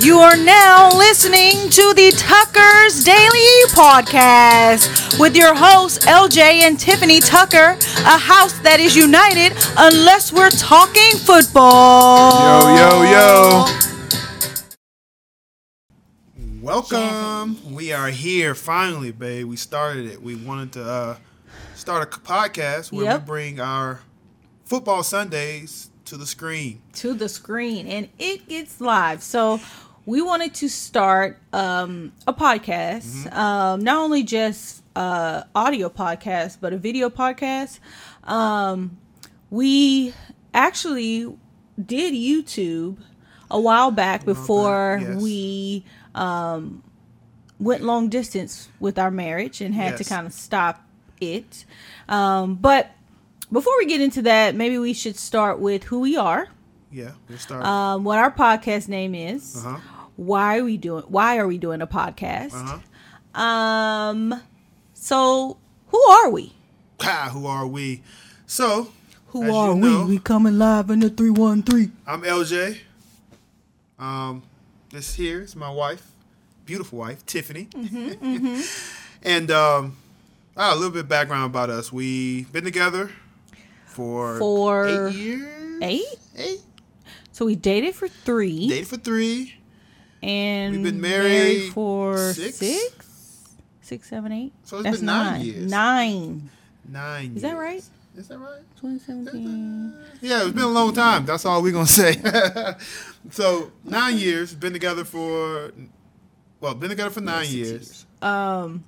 You are now listening to the Tucker's Daily Podcast with your hosts, LJ and Tiffany Tucker, a house that is united unless we're talking football. Yo, yo, yo. Welcome. We are here finally, babe. We started it. We wanted to uh, start a podcast where Yep. we bring our football Sundays to the screen. to the screen and it gets live. So we wanted to start um, a podcast, um, not only just uh, audio podcast, but a video podcast. Um, we actually did YouTube a while back before yes. we um, went long distance with our marriage and had to kind of stop it. Um, but before we get into that, maybe we should start with who we are Yeah, we'll start. um, what our podcast name is. Uh-huh. Why are we doing? Why are we doing a podcast? Uh-huh. Um. So who are we? Ha, who are we? So, Who are we? know- We coming live in the three one three. I'm LJ. Um, this here is my wife, beautiful wife, Tiffany. Mm-hmm, and um, ah, a little bit of background about us. We've been together for For eight years. Eight. Eight. So we dated for three, Dated for three. And We've been married for six? six, six, seven, eight. So it's That's been nine nine. years. Nine. Nine. Is that right? Is that right? 2017. Yeah, it's been a long time. That's all we're gonna say. so nine years. Been together for well, been together for nine six years. Um.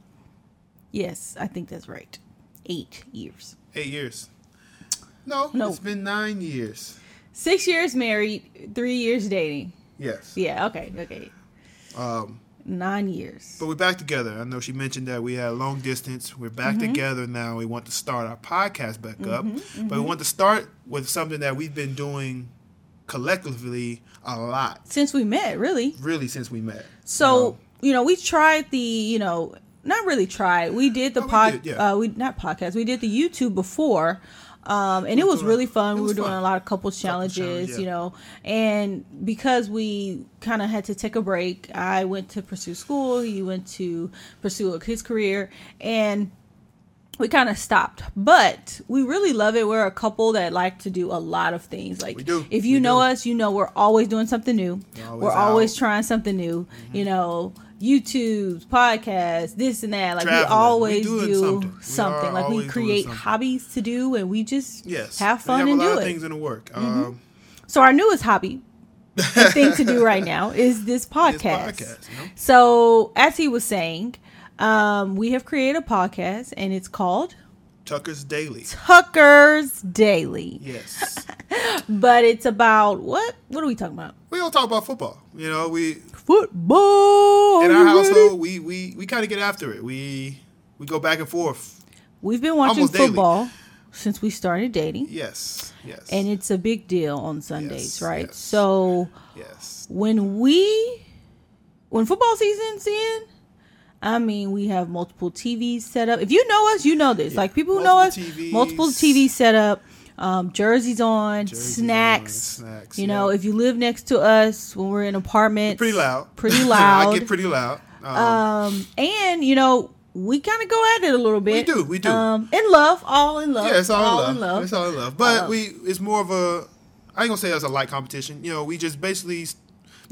Yes, I think that's right. Eight years. Eight years. No, No. it's been nine years. Six years married, three years dating. Yes. Yeah, okay, okay. Um, Nine years. but we're back together. I know she mentioned that we had long distance. We're back Mm-hmm. together now. We want to start our podcast back up, but we want to start with something that we've been doing collectively a lot, Since we met, really. really, since we met. So, Um, you know, we tried the, you know, not really tried. We did the Oh, we pod did, yeah. uh we not podcast. We did the YouTube before. Um, and it was really fun. it We were doing fun. a lot of couples challenges, challenge, yeah. you know. And because we kind of had to take a break, I went to pursue school. He went to pursue his career, and we kind of stopped. But we really love it. We're a couple that like to do a lot of things. Like We do. if you We know do. us, you know we're always doing something new. We're always we're always trying something new. Mm-hmm. You know, YouTube's, podcasts, this and that. Like Traveling. we always do something. something. We like we create hobbies to do, and we just yes, have fun have and do it. Mm-hmm. things in the work. Um, So our newest hobby, thing to do right now, is this podcast. podcast, you know? So as he was saying, um, we have created a podcast, and it's called Tucker's Daily. Tucker's Daily. Yes. But it's about what? What are we talking about? we don't talk about football. You know, we Football. in our household we we, we kind of get after it. We we go back and forth. We've been watching almost daily. football since we started dating, Yes. Yes. and it's a big deal on Sundays, Yes, right? yes. So yes. when we when football season's in, I mean, we have multiple TVs set up. If you know us, you know this. Like people who know us, Multiple TVs. multiple TVs set up, um, jerseys on, Jerseys snacks. on, snacks, You know, if you live next to us when we're in apartments, Pretty loud. pretty loud. I get pretty loud. Um, um, and you know, we kind of go at it a little bit. We do, we do. Um, in love, all in love. yeah, it's all, in, in love. It's all in love. But Um, we it's more of a I ain't gonna say it's a light competition. You know, we just basically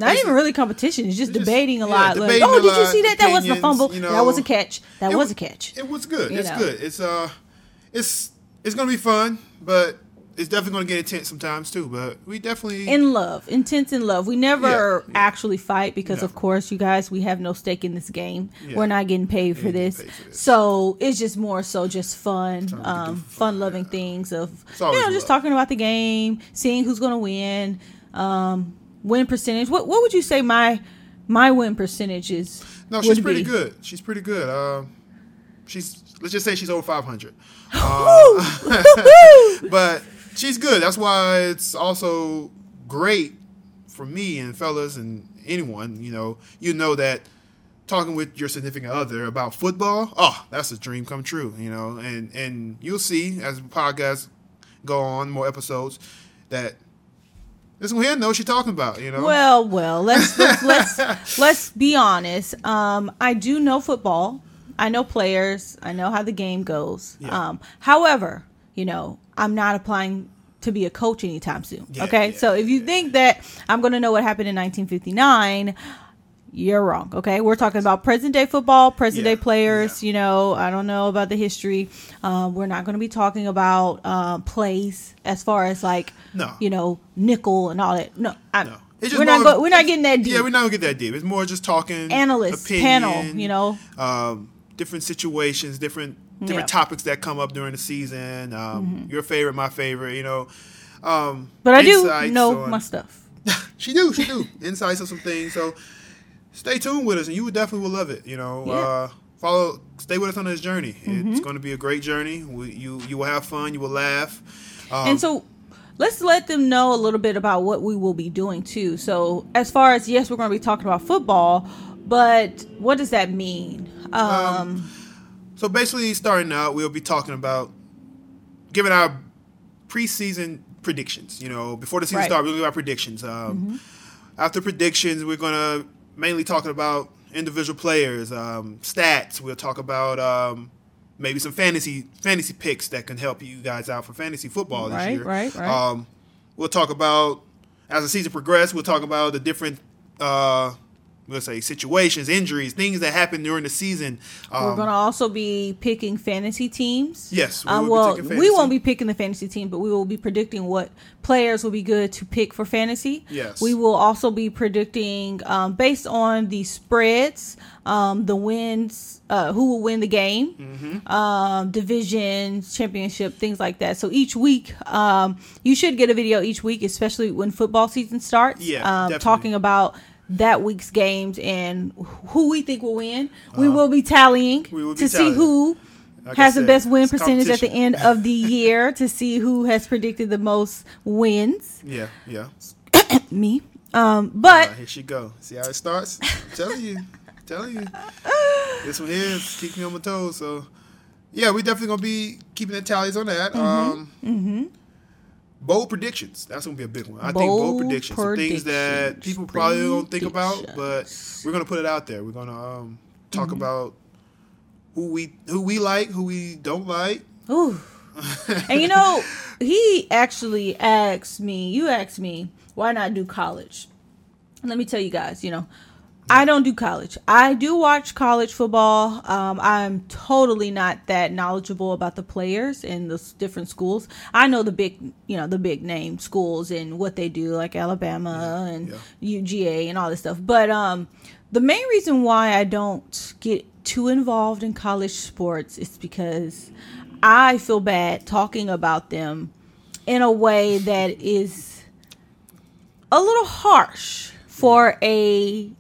Not even really competition. It's just It's just- debating a yeah, lot. Like, oh, did you see that? That wasn't a fumble. you that was a catch. That It was a catch. It was good. You it's know. good. It's uh, it's it's gonna be fun, but it's definitely gonna get intense sometimes too. But we definitely in love, intense in love. We never Yeah, yeah. actually fight because, of course, you guys, we have no stake in this game. Yeah. We're not getting paid for this. paid for this. so it's just more so just fun, um, fun, loving things of you know just love. talking about the game, seeing who's gonna win, um, win percentage. What what would you say my my win percentage is? no, she's pretty be? good. She's pretty good. Um, she's let's just say she's over five hundred. but she's good. That's why it's also great for me and fellas and anyone. You know, you know that talking with your significant other about football, oh, that's a dream come true. You know, and and you'll see as podcasts go on, more episodes, that This here knows what she's talking about. You know. Well, well, let's let's let's, let's be honest. Um, I do know football. I know players. I know how the game goes. Yeah. Um, however, you know, I'm not applying to be a coach anytime soon. Yeah, okay, yeah, so if you think that I'm going to know what happened in 1959. You're wrong. Okay, we're talking about present day football, present day players. yeah. You know, I don't know about the history. Um, we're not going to be talking about um, plays as far as like, No. you know, nickel and all that. No, I, No. It's just we're not of- go, we're not getting that deep. Yeah, we're not gonna get that deep. It's more just talking Analysts, panel, you know. um, different situations, different different Yeah. Mm-hmm. topics that come up during the season. Um, Your favorite, my favorite. You know. Um, But I do know on- my stuff. she do, she do. Insights on some things. So stay tuned with us, and you would definitely will love it. You know, Yeah. Mm-hmm. uh, follow, stay with us on this journey. It's going to be a great journey. We, you you will have fun. You will laugh. Um, and so let's let them know a little bit about what we will be doing too. So as far as yes, we're going to be talking about football, but what does that mean? Um, So basically, starting out, we'll be talking about giving our preseason predictions. You know, before the season Right. starts, we'll give our predictions. Um, After predictions, we're gonna mainly talking about individual players, um, stats. We'll talk about um, maybe some fantasy fantasy picks that can help you guys out for fantasy football this Right, year. right, right. Um, we'll talk about as the season progresses. We'll talk about the different. Uh, We'll say situations, injuries, things that happen during the season. Um, we're going to also be picking fantasy teams. Yes, we Uh, well, we won't be picking the fantasy team, but we will be predicting what players will be good to pick for fantasy. Yes. We will also be predicting um, based on the spreads, um, the wins, uh, who will win the game, Mm-hmm. um, divisions, championship, things like that. So each week, um, you should get a video each week, especially when football season starts. Yeah, um, talking about that week's games and who we think will win. We Uh-huh. will be tallying will be to see who Like has the best win percentage at the end of the year to see who has predicted the most wins. Yeah, yeah. Me. Um, but Uh, here she go. See how it starts? I'm telling you, I'm telling you. This one here is keep me on my toes. So, yeah, we're definitely gonna be keeping the tallies on that. Mm-hmm. Um, bold predictions. That's gonna be a big one. I think bold Bold predictions. Some things that people probably don't think about, but we're gonna put it out there. We're gonna um, talk Mm-hmm. about who we who we like, who we don't like. Ooh. and you know, he actually asked me, you asked me, why not do college? Let me tell you guys, you know, I don't do college. I do watch college football. Um, I'm totally not that knowledgeable about the players in the different schools. I know the big, you know, the big name schools and what they do, like Alabama and UGA and all this stuff. But um, the main reason why I don't get too involved in college sports is because I feel bad talking about them in a way that is a little harsh for a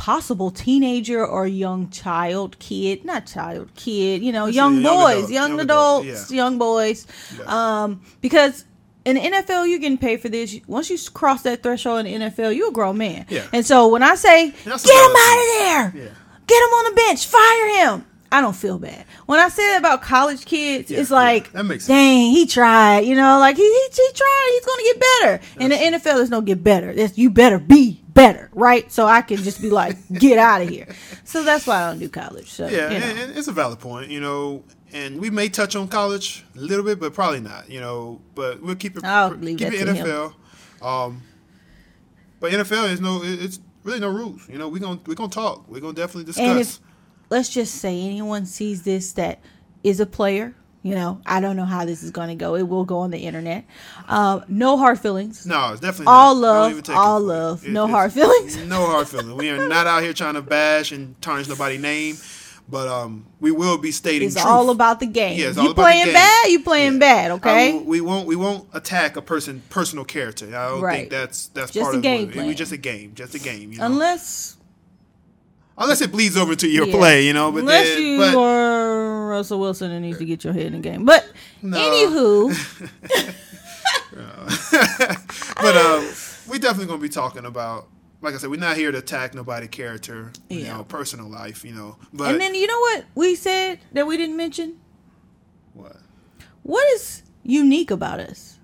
possible teenager or young child kid not child kid you know young young boys adult, young, young adult, adults yeah. young boys Yeah. um because in the NFL, you're getting paid for this. Once you cross that threshold in the NFL, you're a grown man. Yeah. And so when I say, get him out of there, Yeah. get him on the bench, fire him, I don't feel bad. When I say that about college kids, Yeah, it's like, yeah, that makes sense. dang, he tried. You know, like he, he, he tried. He's going to get better. In the NFL, is there's no get better. You better be better, right? So I can just be like, get out of here. So that's why I don't do college. So, Yeah, you know. and, it's a valid point, you know. And we may touch on college a little bit, but probably not, you know. But we'll keep it. I'll leave keep it. NFL. Um, but NFL is no, it's really no rules. You know, we're gonna we're gonna talk. We're gonna definitely discuss. And if let's just say anyone sees this that is a player, you know, I don't know how this is going to go. It will go on the internet. Um, no hard feelings. no, it's definitely all not. Love, all it love, It- no hard feelings. No hard feelings. We are not out here trying to bash and tarnish nobody's name, but um, we will be stating It's truth. all about the game. Yeah, you about the playing bad, you playing Yeah. bad. Okay. Uh, we won't we won't attack a person personal character. I don't Right. think that's that's Just part a of game. We just a game, just a game. You know? Unless unless it bleeds over to your yeah. play, you know. But unless then, you but, are Russell Wilson and needs to get your head in the game. But No. anywho, but um, we definitely gonna be talking about. Like I said, we're not here to attack nobody character, you Yeah. know, personal life, you know. But and then you know what we said that we didn't mention? what? What is unique about us?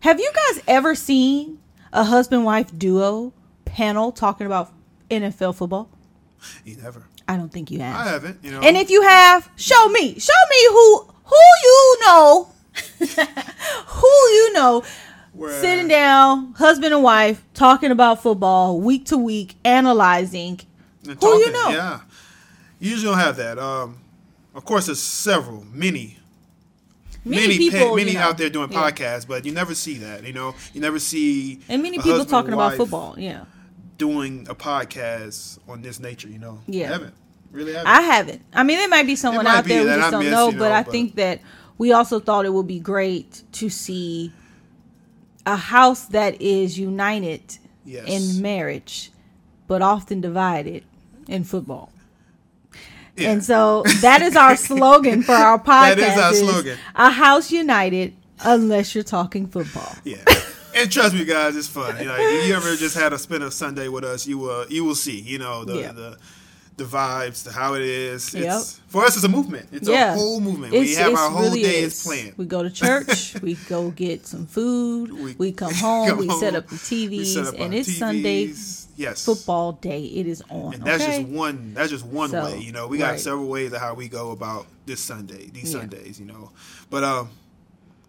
Have you guys ever seen a husband wife duo panel talking about NFL football? You never. I don't think you have. I haven't. You know. And if you have, show me. Show me who who you know. who you know Where- sitting down, husband and wife, talking about football week to week, analyzing. and who you know? Yeah. You usually don't have that. Um, of course, there's several, many, Many, many, people, pa- you many know. out there doing Yeah. podcasts, but you never see that. You know, you never see And many people talking and about football. Yeah. Doing a podcast on this nature. You know, Yeah. I haven't really haven't. I haven't. I mean, there might be someone might out be there we just I don't missed, know, you but know, I but- think that we also thought it would be great to see a house that is united yes. in marriage, but often divided in football. Yeah. And so that is our slogan for our podcast. That is our slogan. A house united unless you're talking football. Yeah. And trust me, guys, it's fun. You know, if you ever just had a spend a Sunday with us, you will you will see. You know the Yeah. the the vibes, the how it is. Yep. It's for us. It's a movement. It's Yeah. a whole movement. we have our whole really day is. is planned. We go to church, we go get some food, we, We come home, come we set up the TVs, up and it's Sunday Yes. football day. It is on. And that's okay? just one. That's just one So, way. You know, we got right. several ways of how we go about this Sunday, these Yeah. Sundays. You know, but um,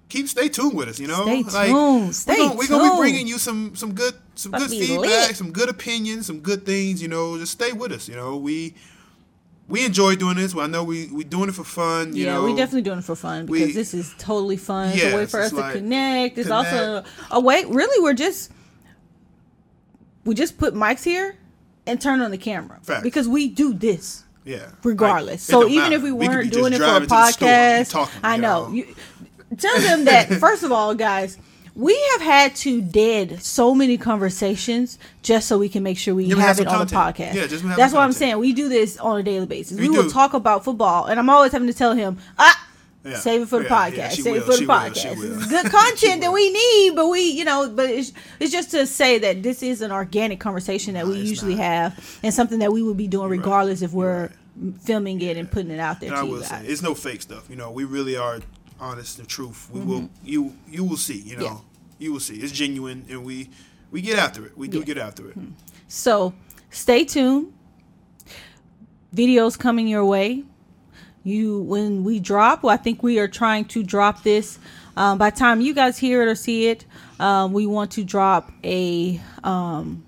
keep stay tuned with us. You know, Stay tuned. Stay we're gonna, we're gonna be bringing you some some good some good feedback, lit. some good opinions, some good things. You know, just stay with us. You know, we we enjoy doing this. Well, I know we we doing it for fun. You yeah, know, we definitely doing it for fun because we- this is totally fun. it's a way for us it's to connect. It's connect. also a way. Really, we're just we just put mics here and turn on the camera because we do this yeah, regardless. Like, so even matter. if we weren't just doing it for a driving to the store and podcast, talking, I know. You, tell them that first of all, guys. We have had to dead so many conversations just so we can make sure we Yeah, we have have it on the podcast. Yeah, just That's what I'm saying. We do this on a daily basis. We, We will talk about football, and I'm always having to tell him, ah, Yeah. Save it for the Yeah, podcast. yeah, Save it for the will, podcast. It's good content that we need, but we, you know, but it's it's just to say that this is an organic conversation that No, we usually not. have, and something that we would be doing right. regardless if we're You're filming it and putting it out there And to I you will say, it's no fake stuff. You know, we really are honest and truth. We will you you will see. You know, Mm-hmm. Yeah. you will see. It's genuine, and we we get after it. We do Yeah. get after it. So stay tuned. Videos coming your way. You when we drop, well, I think we are trying to drop this. Um, by the time you guys hear it or see it, um, we want to drop a um,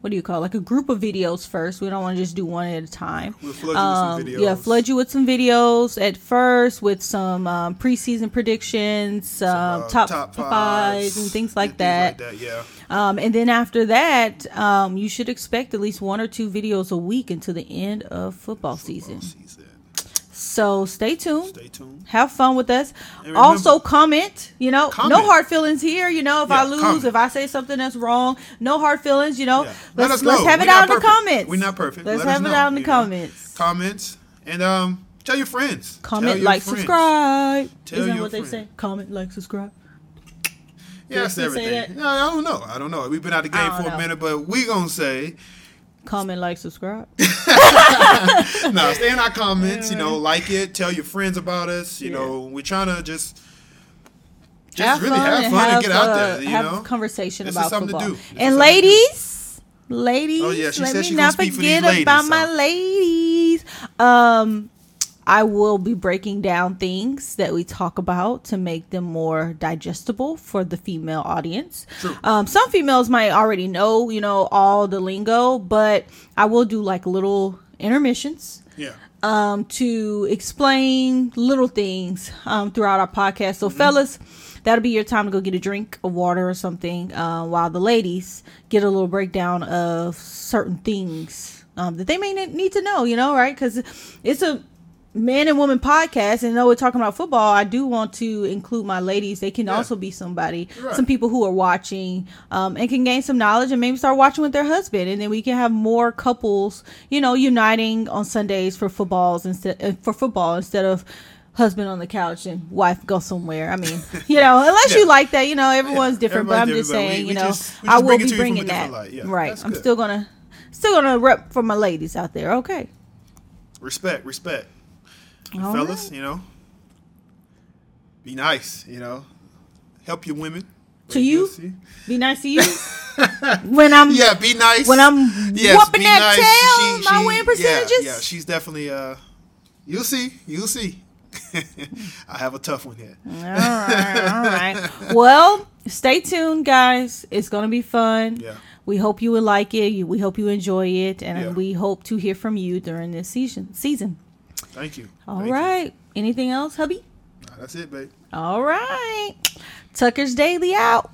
what do you call it? like a group of videos first. We don't want to just do one at a time. We'll flood you with Um, some videos. yeah, flood you with some videos at first with some um, preseason predictions, um, Uh, top, fives, and things like that. Like that. Yeah. Um, and then after that, um, you should expect at least one or two videos a week until the end of football season. Season. So stay tuned. Stay tuned. Have fun with us. Remember- Also comment. You know, no hard feelings here. You know, if I lose, comment. if I say something that's wrong, no hard feelings. You know, Yeah. Let let's us let's have it out in the comments. We're not perfect. Let's Let have it know, out in the know. comments. Comments and um, tell your friends. Comment, your like, friends. subscribe. Tell Isn't that what they say? Comment, like, subscribe. Yeah, that's everything. that? No, I don't know. I don't know. We've been out the game for know. a minute, but we gonna say Comment, like, subscribe. no, stay in our comments. You know, like it. Tell your friends about us. You Yeah. know, we're trying to just just really have and fun and get out uh, there. You have know, conversation This is about football. And something ladies, ladies, Oh, yeah, she let said me she not gonna speak for these forget ladies, about so. my ladies. Um, I will be breaking down things that we talk about to make them more digestible for the female audience. Um, some females might already know, you know, all the lingo, but I will do like little intermissions yeah. um, to explain little things um, throughout our podcast. So, fellas, that'll be your time to go get a drink of water or something, uh, while the ladies get a little breakdown of certain things um, that they may need to know. You know, right? Because it's a man and woman podcast, and though we're talking about football, I do want to include my ladies. They can Yeah. also be somebody, Right. some people who are watching, um, and can gain some knowledge and maybe start watching with their husband, and then we can have more couples, you know, uniting on Sundays for footballs instead uh, for football instead of husband on the couch and wife go somewhere. I mean, you know, unless you like that, you know, everyone's different. but I'm just different, we- saying, we you know, just- I will be to you from a bringing that. Yeah, right. I'm still gonna still gonna rep for my ladies out there. Okay. Respect, respect. All fellas, you know, be nice. You know, help your women. To you? Be nice to you. when I'm Yeah, be nice. when I'm Yes, whooping that nice. tail, my win yeah, percentages. Yeah, she's definitely. Uh, you'll see. You'll see. I have a tough one here. All right, all right. Well, stay tuned, guys. It's gonna be fun. Yeah. We hope you will like it. We hope you enjoy it, and Yeah. we hope to hear from you during this season. Season. Thank you. All Thank you. Anything else, hubby? That's it, babe. All right. Tucker's Daily out.